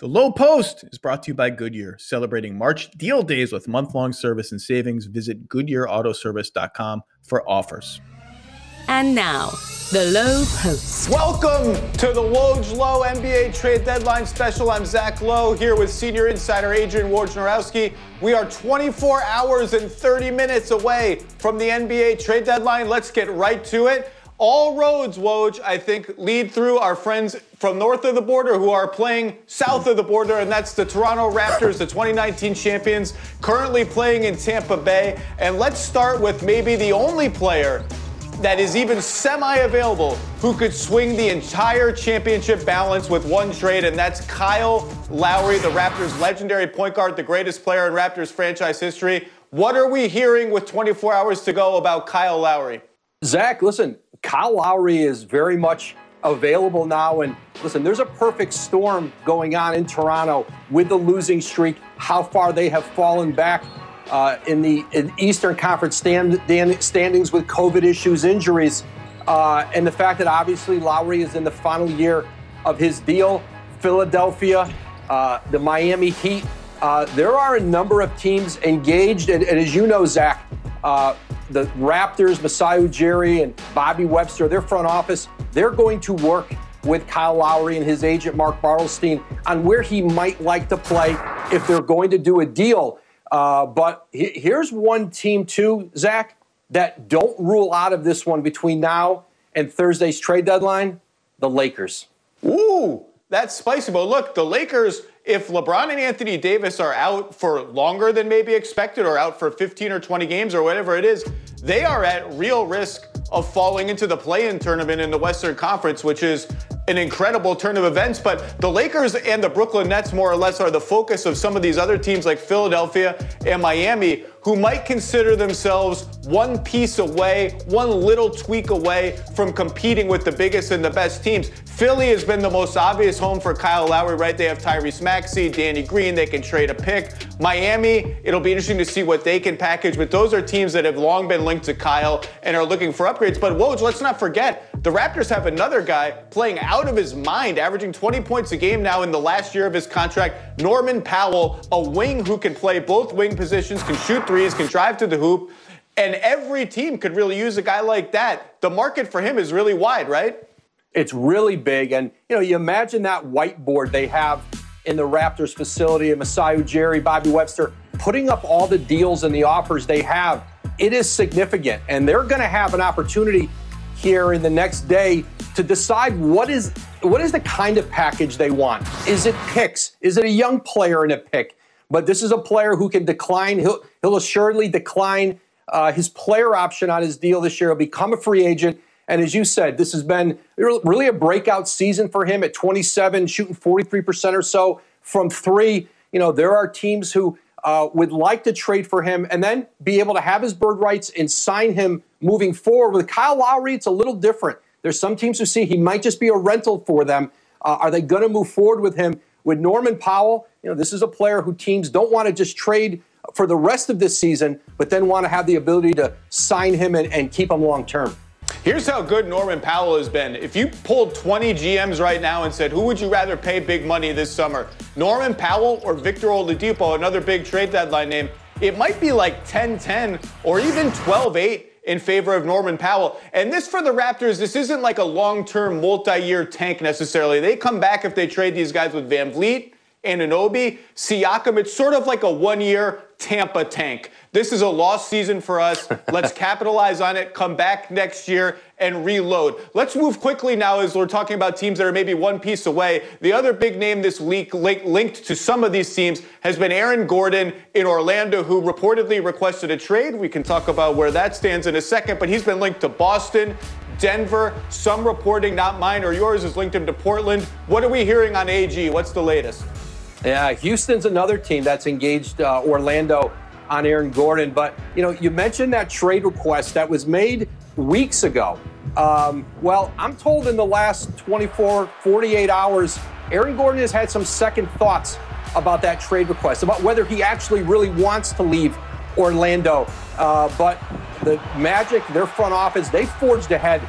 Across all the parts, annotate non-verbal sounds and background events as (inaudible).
The Low Post is brought to you by Goodyear, celebrating March deal days with month long service and savings. Visit GoodyearAutoservice.com for offers. And now, the Low Post. Welcome to the Woj Low NBA Trade Deadline Special. I'm Zach Lowe here with senior insider Adrian Wojnarowski. We are 24 hours and 30 minutes away from the NBA Trade Deadline. Let's get right to it all roads, Woj, I think, lead through our friends from north of the border who are playing south of the border, and that's the Toronto Raptors, the 2019 champions, currently playing in Tampa Bay. And let's start with maybe the only player that is even semi available who could swing the entire championship balance with one trade, and that's Kyle Lowry, the Raptors' legendary point guard, the greatest player in Raptors franchise history. What are we hearing with 24 hours to go about Kyle Lowry? Zach, listen, Kyle Lowry is very much available now. And listen, there's a perfect storm going on in Toronto with the losing streak, how far they have fallen back uh, in the in Eastern Conference stand, standings with COVID issues, injuries, uh, and the fact that obviously Lowry is in the final year of his deal. Philadelphia, uh, the Miami Heat. Uh, there are a number of teams engaged, and, and as you know, Zach, uh, the Raptors, Masai Ujiri and Bobby Webster, their front office, they're going to work with Kyle Lowry and his agent Mark Bartelstein on where he might like to play if they're going to do a deal. Uh, but he, here's one team too, Zach, that don't rule out of this one between now and Thursday's trade deadline: the Lakers. Ooh, that's spicy. But look, the Lakers if LeBron and Anthony Davis are out for longer than maybe expected or out for 15 or 20 games or whatever it is, they are at real risk of falling into the play-in tournament in the Western Conference, which is an incredible turn of events. But the Lakers and the Brooklyn Nets, more or less, are the focus of some of these other teams like Philadelphia and Miami, who might consider themselves one piece away, one little tweak away from competing with the biggest and the best teams. Philly has been the most obvious home for Kyle Lowry, right? They have Tyrese Maxey, Danny Green, they can trade a pick. Miami, it'll be interesting to see what they can package, but those are teams that have long been linked to Kyle and are looking for upgrades. But Woj, let's not forget, the Raptors have another guy playing out of his mind, averaging 20 points a game now in the last year of his contract. Norman Powell, a wing who can play both wing positions, can shoot threes, can drive to the hoop. And every team could really use a guy like that. The market for him is really wide, right? It's really big. And, you know, you imagine that whiteboard they have in the Raptors facility and Masai Ujiri, Bobby Webster, putting up all the deals and the offers they have. It is significant. And they're going to have an opportunity here in the next day to decide what is what is the kind of package they want. Is it picks? Is it a young player in a pick? But this is a player who can decline. He'll, he'll assuredly decline uh, his player option on his deal this year. He'll become a free agent. And as you said, this has been really a breakout season for him at 27, shooting 43% or so from three. You know, there are teams who uh, would like to trade for him and then be able to have his bird rights and sign him moving forward. With Kyle Lowry, it's a little different. There's some teams who see he might just be a rental for them. Uh, are they going to move forward with him? With Norman Powell, you know, this is a player who teams don't want to just trade for the rest of this season, but then want to have the ability to sign him and, and keep him long term. Here's how good Norman Powell has been. If you pulled 20 GMs right now and said, who would you rather pay big money this summer, Norman Powell or Victor Oladipo, another big trade deadline name, it might be like 10-10 or even 12-8 in favor of Norman Powell. And this for the Raptors, this isn't like a long-term multi-year tank necessarily. They come back if they trade these guys with VanVleet, Anunoby, Siakam. It's sort of like a one-year Tampa tank. This is a lost season for us. (laughs) Let's capitalize on it, come back next year, and reload. Let's move quickly now as we're talking about teams that are maybe one piece away. The other big name this week linked to some of these teams has been Aaron Gordon in Orlando, who reportedly requested a trade. We can talk about where that stands in a second, but he's been linked to Boston, Denver. Some reporting, not mine or yours, has linked him to Portland. What are we hearing on AG? What's the latest? Yeah, Houston's another team that's engaged uh, Orlando on Aaron Gordon. But, you know, you mentioned that trade request that was made weeks ago. Um, well, I'm told in the last 24, 48 hours, Aaron Gordon has had some second thoughts about that trade request, about whether he actually really wants to leave Orlando. Uh, but the Magic, their front office, they forged ahead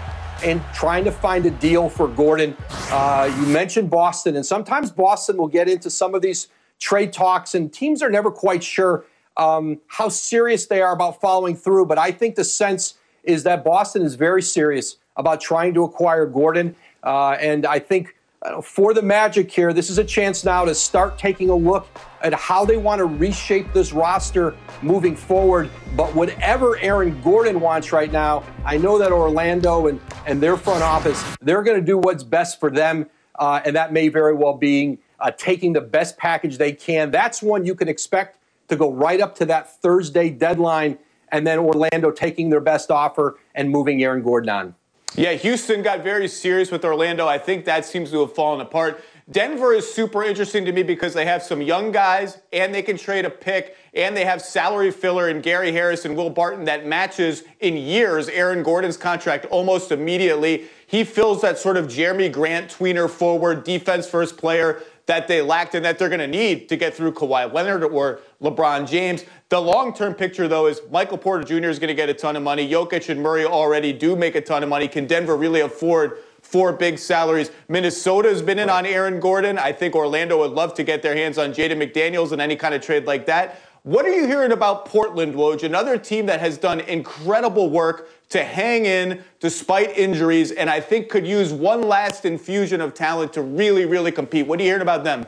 and trying to find a deal for Gordon. Uh, you mentioned Boston, and sometimes Boston will get into some of these trade talks, and teams are never quite sure um, how serious they are about following through. But I think the sense is that Boston is very serious about trying to acquire Gordon. Uh, and I think uh, for the Magic here, this is a chance now to start taking a look at how they want to reshape this roster moving forward. But whatever Aaron Gordon wants right now, I know that Orlando and, and their front office, they're going to do what's best for them. Uh, and that may very well be uh, taking the best package they can. That's one you can expect to go right up to that Thursday deadline, and then Orlando taking their best offer and moving Aaron Gordon on. Yeah, Houston got very serious with Orlando. I think that seems to have fallen apart. Denver is super interesting to me because they have some young guys and they can trade a pick and they have salary filler in Gary Harris and Will Barton that matches in years Aaron Gordon's contract almost immediately. He fills that sort of Jerami Grant tweener forward defense first player that they lacked and that they're going to need to get through Kawhi Leonard or LeBron James. The long term picture, though, is Michael Porter Jr. is going to get a ton of money. Jokic and Murray already do make a ton of money. Can Denver really afford four big salaries? Minnesota's been in on Aaron Gordon. I think Orlando would love to get their hands on Jaden McDaniels in any kind of trade like that. What are you hearing about Portland, Woj? Another team that has done incredible work to hang in despite injuries, and I think could use one last infusion of talent to really, really compete. What are you hearing about them?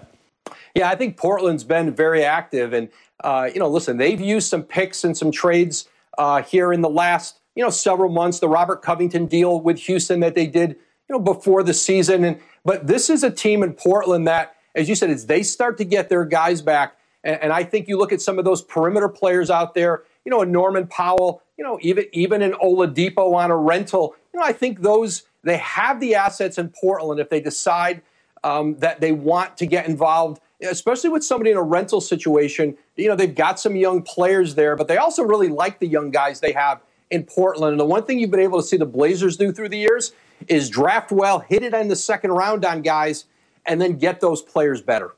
Yeah, I think Portland's been very active, and uh, you know, listen, they've used some picks and some trades uh, here in the last you know several months. The Robert Covington deal with Houston that they did you know before the season, and but this is a team in Portland that, as you said, as they start to get their guys back and, and I think you look at some of those perimeter players out there, you know, a Norman Powell, you know, even even an Oladipo on a rental. You know, I think those they have the assets in Portland if they decide um, that they want to get involved, especially with somebody in a rental situation. You know, they've got some young players there, but they also really like the young guys they have in Portland. And the one thing you've been able to see the Blazers do through the years is draft well, hit it in the second round on guys, and then get those players better.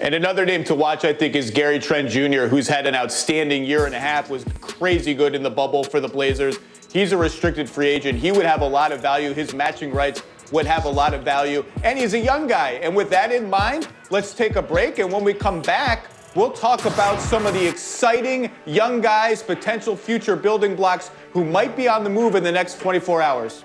And another name to watch, I think, is Gary Trent Jr., who's had an outstanding year and a half, was crazy good in the bubble for the Blazers. He's a restricted free agent. He would have a lot of value. His matching rights would have a lot of value. And he's a young guy. And with that in mind, let's take a break. And when we come back, we'll talk about some of the exciting young guys, potential future building blocks who might be on the move in the next 24 hours.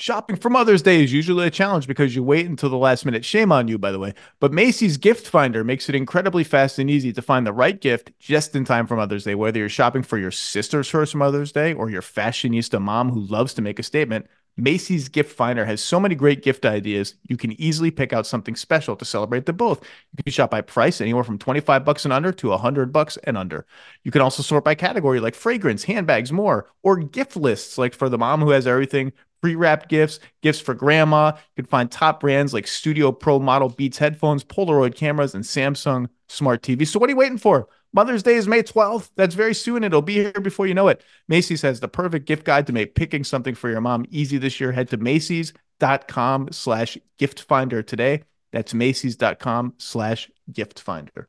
Shopping for Mother's Day is usually a challenge because you wait until the last minute. Shame on you, by the way. But Macy's Gift Finder makes it incredibly fast and easy to find the right gift just in time for Mother's Day. Whether you're shopping for your sister's first Mother's Day or your fashionista mom who loves to make a statement, Macy's Gift Finder has so many great gift ideas. You can easily pick out something special to celebrate them both. You can shop by price, anywhere from 25 bucks and under to 100 bucks and under. You can also sort by category like fragrance, handbags, more, or gift lists like for the mom who has everything pre-wrapped gifts, gifts for grandma. You can find top brands like Studio Pro model Beats headphones, Polaroid cameras, and Samsung smart TVs. So what are you waiting for? Mother's Day is May 12th. That's very soon. It'll be here before you know it. Macy's has the perfect gift guide to make picking something for your mom easy this year. Head to Macy's.com slash gift finder today. That's Macy's.com slash gift finder.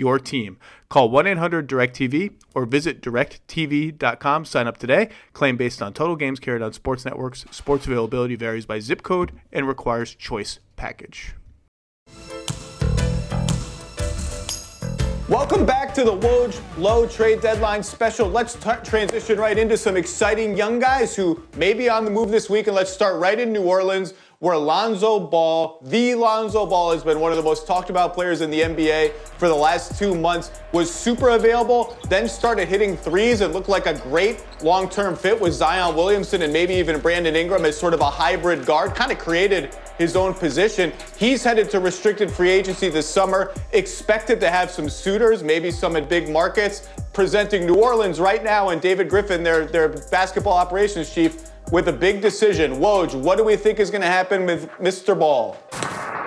your team. Call 1 800 DirecTV or visit directv.com. Sign up today. Claim based on total games carried on sports networks. Sports availability varies by zip code and requires choice package. Welcome back to the Woj Low Trade Deadline Special. Let's t- transition right into some exciting young guys who may be on the move this week. And let's start right in New Orleans where Lonzo Ball, the Lonzo Ball, has been one of the most talked about players in the NBA for the last two months, was super available, then started hitting threes and looked like a great long term fit with Zion Williamson and maybe even Brandon Ingram as sort of a hybrid guard, kind of created his own position. He's headed to restricted free agency this summer, expected to have some suitors, maybe some in big markets, presenting New Orleans right now, and David Griffin, their, their basketball operations chief, with a big decision. Woj, what do we think is going to happen with Mr. Ball?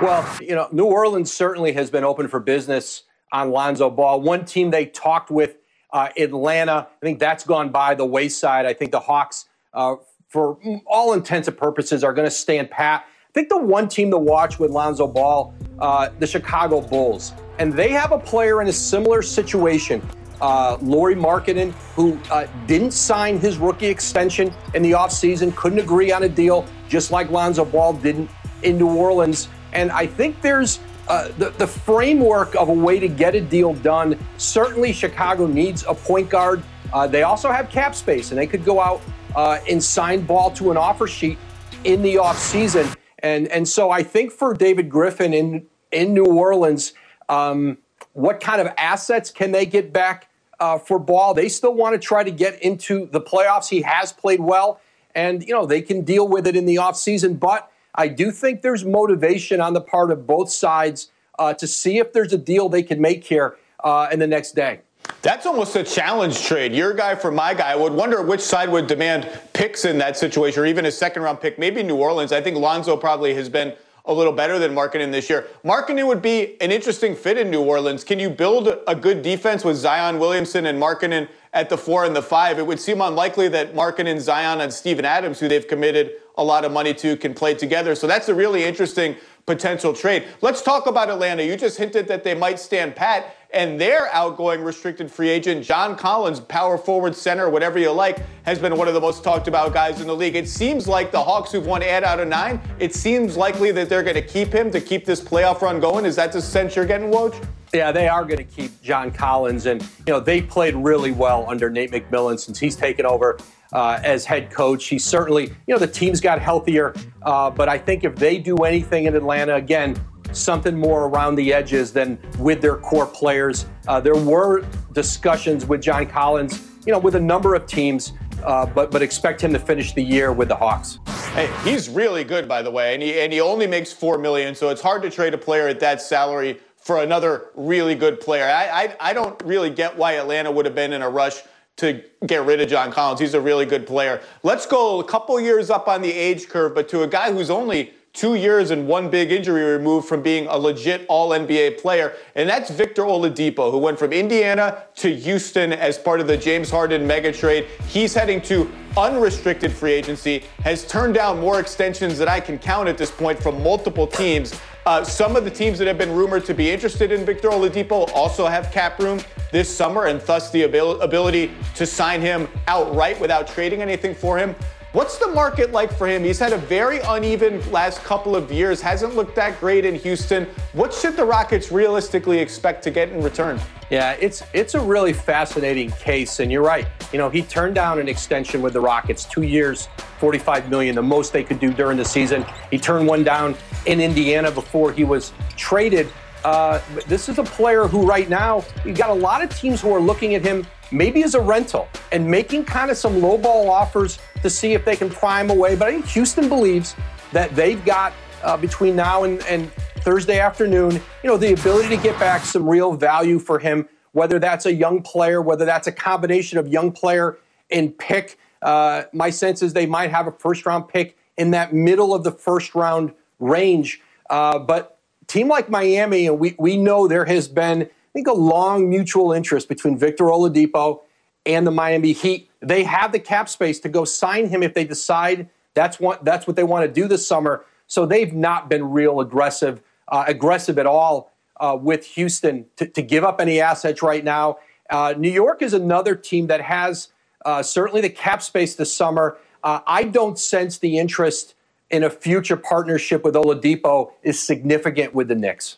Well, you know, New Orleans certainly has been open for business on Lonzo Ball. One team they talked with, uh, Atlanta, I think that's gone by the wayside. I think the Hawks, uh, for all intents and purposes, are going to stand pat. I think the one team to watch with Lonzo Ball, uh, the Chicago Bulls, and they have a player in a similar situation. Uh, Lauri Markkanen, who uh, didn't sign his rookie extension in the offseason, couldn't agree on a deal, just like Lonzo Ball didn't in New Orleans. And I think there's uh, the, the framework of a way to get a deal done. Certainly, Chicago needs a point guard. Uh, they also have cap space, and they could go out uh, and sign ball to an offer sheet in the offseason. And, and so I think for David Griffin in, in New Orleans, um, what kind of assets can they get back uh, for ball? They still want to try to get into the playoffs. He has played well, and you know they can deal with it in the offseason, but I do think there's motivation on the part of both sides uh, to see if there's a deal they can make here uh, in the next day. That's almost a challenge trade. Your guy for my guy. I would wonder which side would demand picks in that situation, or even a second round pick. Maybe New Orleans. I think Lonzo probably has been a little better than Markkanen this year. Markkanen would be an interesting fit in New Orleans. Can you build a good defense with Zion Williamson and Markkanen at the four and the five? It would seem unlikely that Markkanen, Zion, and Steven Adams, who they've committed a lot of money to, can play together. So that's a really interesting potential trade. Let's talk about Atlanta. You just hinted that they might stand pat and their outgoing restricted free agent, John Collins, power forward center, whatever you like, has been one of the most talked about guys in the league. It seems like the Hawks, who've won eight out of nine, it seems likely that they're going to keep him to keep this playoff run going. Is that the sense you're getting, Woj? Yeah, they are going to keep John Collins, and you know they played really well under Nate McMillan since he's taken over uh, as head coach. He certainly, you know, the team's got healthier, uh, but I think if they do anything in Atlanta again, something more around the edges than with their core players. Uh, there were discussions with John Collins, you know, with a number of teams, uh, but but expect him to finish the year with the Hawks. Hey, he's really good, by the way, and he and he only makes four million, so it's hard to trade a player at that salary for another really good player. I I, I don't really get why Atlanta would have been in a rush to get rid of John Collins. He's a really good player. Let's go a couple years up on the age curve, but to a guy who's only two years and one big injury removed from being a legit all NBA player, and that's Victor Oladipo, who went from Indiana to Houston as part of the James Harden mega trade. He's heading to unrestricted free agency, has turned down more extensions that I can count at this point from multiple teams. Uh, some of the teams that have been rumored to be interested in Victor Oladipo also have cap room this summer and thus the abil- ability to sign him outright without trading anything for him. What's the market like for him? He's had a very uneven last couple of years, hasn't looked that great in Houston. What should the Rockets realistically expect to get in return? Yeah, it's it's a really fascinating case, and you're right. You know, he turned down an extension with the Rockets, two years, 45 million, the most they could do during the season. He turned one down in Indiana before he was traded. Uh, this is a player who, right now, you got a lot of teams who are looking at him maybe as a rental and making kind of some lowball offers to see if they can pry him away. But I think Houston believes that they've got uh, between now and, and Thursday afternoon, you know, the ability to get back some real value for him, whether that's a young player, whether that's a combination of young player and pick. Uh, my sense is they might have a first round pick in that middle of the first round range. Uh, but team like Miami, and we, we know there has been, I think, a long mutual interest between Victor Oladipo and the Miami Heat they have the cap space to go sign him if they decide that's what that's what they want to do this summer. So they've not been real aggressive, uh, aggressive at all uh, with Houston to, to, give up any assets right now. Uh, New York is another team that has uh, certainly the cap space this summer. Uh, I don't sense the interest in a future partnership with Oladipo is significant with the Knicks.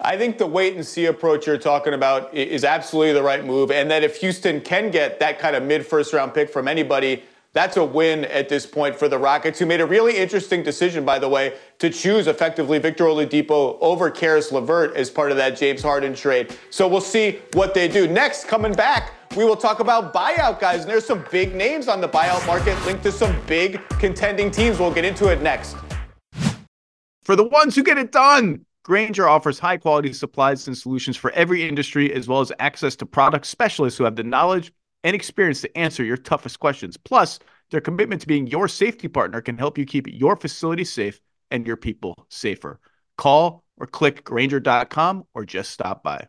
I think the wait and see approach you're talking about is absolutely the right move. And that if Houston can get that kind of mid first round pick from anybody, that's a win at this point for the Rockets, who made a really interesting decision, by the way, to choose effectively Victor Oladipo over Caris LeVert as part of that James Harden trade. So we'll see what they do. Next, coming back, we will talk about buyout guys. And there's some big names on the buyout market linked to some big contending teams. We'll get into it next. For the ones who get it done. Grainger offers high quality supplies and solutions for every industry, as well as access to product specialists who have the knowledge and experience to answer your toughest questions. Plus, Their commitment to being your safety partner can help you keep your facility safe and your people safer. Call or click Grainger.com or just stop by.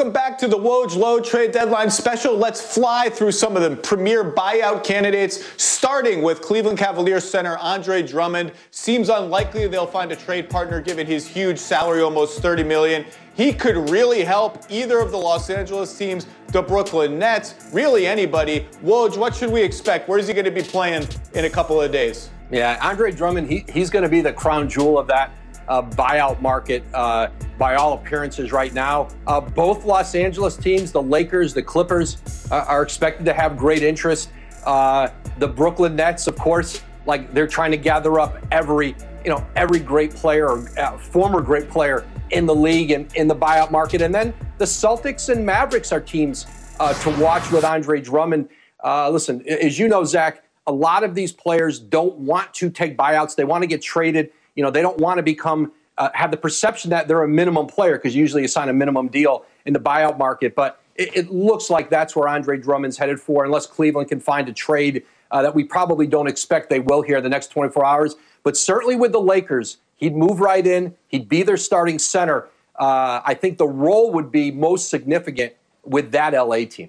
Welcome back to the Woj Low Trade Deadline Special. Let's fly through some of the premier buyout candidates, starting with Cleveland Cavaliers center Andre Drummond. Seems unlikely they'll find a trade partner given his huge salary, almost 30 million. He could really help either of the Los Angeles teams, the Brooklyn Nets, really anybody. Woj, what should we expect? Where's he going to be playing in a couple of days? Yeah, Andre Drummond, he, he's going to be the crown jewel of that uh, buyout market uh, by all appearances right now. Uh, both Los Angeles teams, the Lakers, the Clippers, uh, are expected to have great interest. Uh, the Brooklyn Nets, of course, like they're trying to gather up every you know every great player or uh, former great player in the league and in the buyout market. And then the Celtics and Mavericks are teams to watch with Andre Drummond. listen, as you know, Zach, a lot of these players don't want to take buyouts. They want to get traded you know, they don't want to become uh, have the perception that they're a minimum player because usually you sign a minimum deal in the buyout market. But it, it, looks like that's where Andre Drummond's headed for, unless Cleveland can find a trade uh, that we probably don't expect they will here in the next 24 hours. But certainly with the Lakers, he'd move right in. He'd be their starting center. Uh, I think the role would be most significant with that LA team.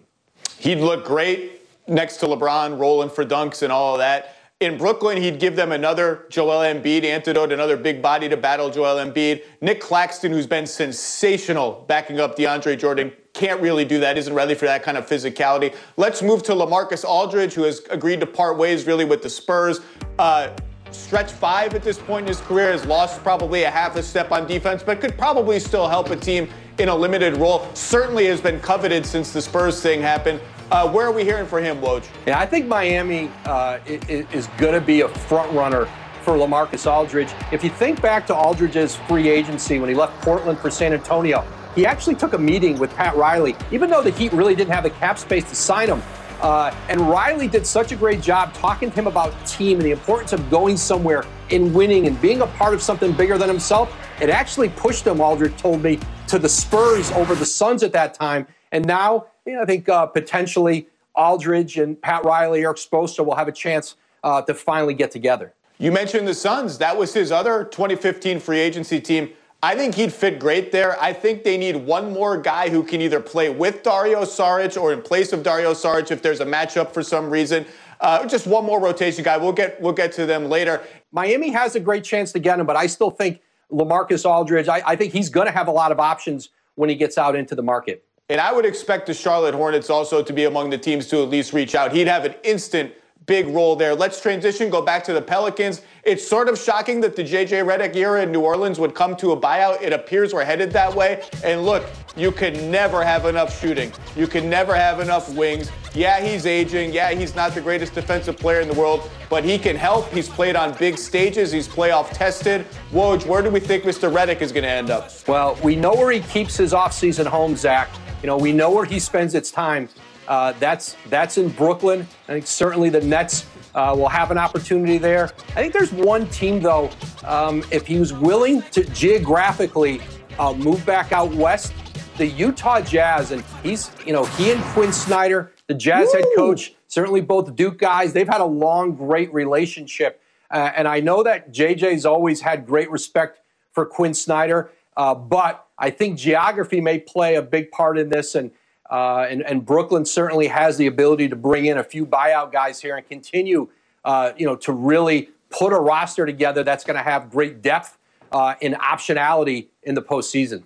He'd look great next to LeBron, rolling for dunks and all of that in Brooklyn, he'd give them another Joel Embiid antidote, another big body to battle Joel Embiid. Nic Claxton, who's been sensational backing up DeAndre Jordan, can't really do that, isn't ready for that kind of physicality. Let's move to LaMarcus Aldridge, who has agreed to part ways really with the Spurs. Uh, stretch five at this point in his career, has lost probably a half a step on defense, but could probably still help a team in a limited role. Certainly has been coveted since the Spurs thing happened. Uh, where are we hearing for him, Woj? Yeah, I think Miami uh, is, going to be a front runner for LaMarcus Aldridge. If you think back to Aldridge's free agency when he left Portland for San Antonio, he actually took a meeting with Pat Riley, even though the Heat really didn't have the cap space to sign him. Uh, and Riley did such a great job talking to him about team and the importance of going somewhere and winning and being a part of something bigger than himself. It actually pushed him, Aldridge told me, to the Spurs over the Suns at that time. And now you know, I think uh, potentially Aldridge and Pat Riley, Erik Spoelstra will have a chance uh, to finally get together. You mentioned the Suns. That was his other 2015 free agency team. I think he'd fit great there. I think they need one more guy who can either play with Dario Saric or in place of Dario Saric if there's a matchup for some reason. Uh, just one more rotation guy. We'll get we'll get to them later. Miami has a great chance to get him, but I still think LaMarcus Aldridge. I, I think he's going to have a lot of options when he gets out into the market. And I would expect the Charlotte Hornets also to be among the teams to at least reach out. He'd have an instant big role there. Let's transition, go back to the Pelicans. It's sort of shocking that the JJ Redick era in New Orleans would come to a buyout. It appears we're headed that way. And look, you can never have enough shooting. You can never have enough wings. Yeah, he's aging. Yeah, he's not the greatest defensive player in the world, but he can help. He's played on big stages. He's playoff tested. Woj, where do we think Mr. Redick is going to end up? Well, we know where he keeps his offseason home, Zach. You know, we know where he spends its time. Uh, that's that's in Brooklyn. I think certainly the Nets uh, will have an opportunity there. I think there's one team though. Um, if he was willing to geographically uh, move back out west, the Utah Jazz, and he's you know he and Quin Snyder, the Jazz Woo! head coach, certainly both Duke guys. They've had a long, great relationship, uh, and I know that JJ's always had great respect for Quin Snyder, uh, but I think geography may play a big part in this, and, uh, and, and Brooklyn certainly has the ability to bring in a few buyout guys here and continue, uh, you know, to really put a roster together that's going to have great depth uh, and optionality in the postseason.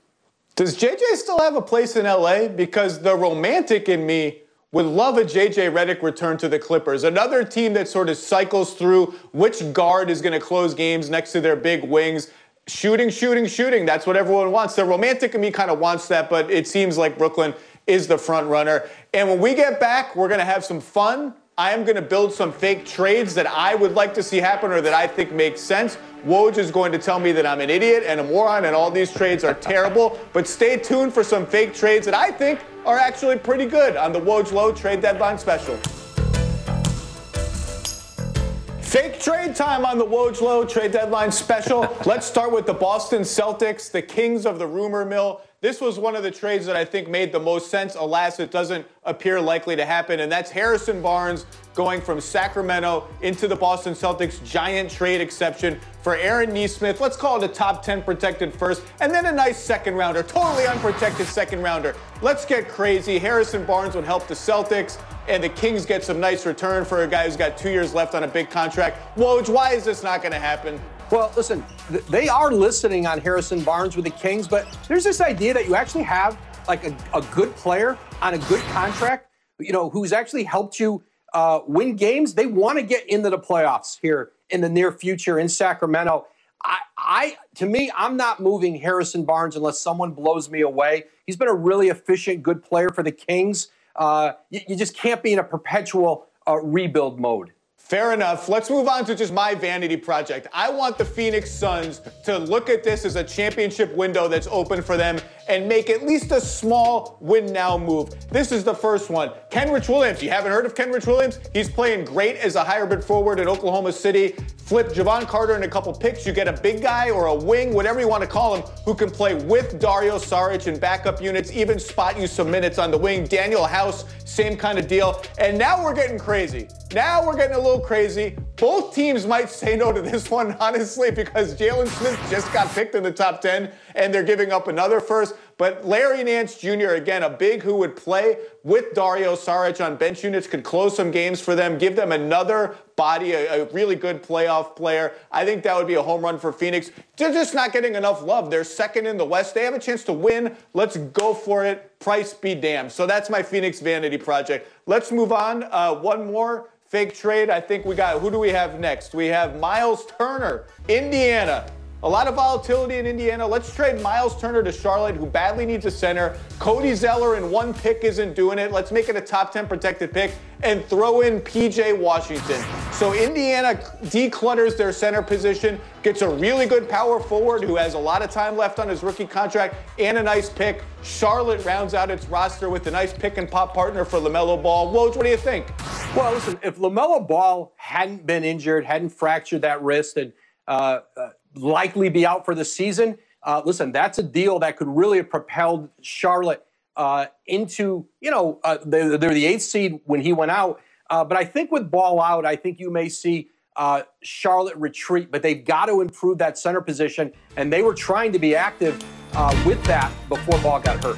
Does JJ still have a place in LA? Because the romantic in me would love a JJ Redick return to the Clippers. Another team that sort of cycles through which guard is going to close games next to their big wings. Shooting, shooting, shooting. That's what everyone wants. The romantic in me kind of wants that, but it seems like Brooklyn is the front runner. And when we get back, we're going to have some fun. I am going to build some fake trades that I would like to see happen or that I think make sense. Woj is going to tell me that I'm an idiot and a moron and all these trades are terrible. But stay tuned for some fake trades that I think are actually pretty good on the Woj Low trade deadline special. Fake trade time on the Woj Low trade deadline special. (laughs) Let's start with the Boston Celtics, the kings of the rumor mill. This was one of the trades that I think made the most sense. Alas, it doesn't appear likely to happen, and that's Harrison Barnes going from Sacramento into the Boston Celtics giant trade exception for Aaron Nesmith. Let's call it a top 10 protected first, and then a nice second rounder, totally unprotected second rounder. Let's get crazy. Harrison Barnes would help the Celtics, and the Kings get some nice return for a guy who's got two years left on a big contract. Woj, why is this not going to happen? Well, listen, they are listening on Harrison Barnes with the Kings, but there's this idea that you actually have like a, a good player on a good contract, you know, who's actually helped you uh, win games. They want to get into the playoffs here in the near future in Sacramento. I, I, to me, I'm not moving Harrison Barnes unless someone blows me away. He's been a really efficient, good player for the Kings. Uh, you, you, just can't be in a perpetual uh, rebuild mode. Fair enough. Let's move on to just my vanity project. I want the Phoenix Suns to look at this as a championship window that's open for them and make at least a small win now move. This is the first one. Kenrich Williams. You haven't heard of Kenrich Williams? He's playing great as a hybrid forward in Oklahoma City. Flip Jevon Carter in a couple picks. You get a big guy or a wing, whatever you want to call him, who can play with Dario Saric and backup units, even spot you some minutes on the wing. Danuel House, same kind of deal. And now we're getting crazy. Now we're getting a little crazy. Both teams might say no to this one, honestly, because Jalen Smith just got picked in the top 10 and they're giving up another first. But Larry Nance Jr., again, a big who would play with Dario Saric on bench units, could close some games for them, give them another body, a, a, really good playoff player. I think that would be a home run for Phoenix. They're just not getting enough love. They're second in the West. They have a chance to win. Let's go for it. Price be damned. So that's my Phoenix vanity project. Let's move on. Uh, one more fake trade. I think we got, who do we have next? We have Miles Turner, Indiana. A lot of volatility in Indiana. Let's trade Miles Turner to Charlotte, who badly needs a center. Cody Zeller in one pick isn't doing it. Let's make it a top 10 protected pick and throw in PJ Washington. So Indiana declutters their center position, gets a really good power forward who has a lot of time left on his rookie contract and a nice pick. Charlotte rounds out its roster with a nice pick and pop partner for LaMelo Ball. Woj, what do you think? Well, listen, if LaMelo Ball hadn't been injured, hadn't fractured that wrist, and uh, uh, likely be out for the season. Uh, listen, that's a deal that could really have propelled Charlotte uh, into, you know, uh, they're, they're, the eighth seed when he went out. Uh, but I think with ball out, I think you may see uh, Charlotte retreat, but they've got to improve that center position. And they were trying to be active uh, with that before ball got hurt.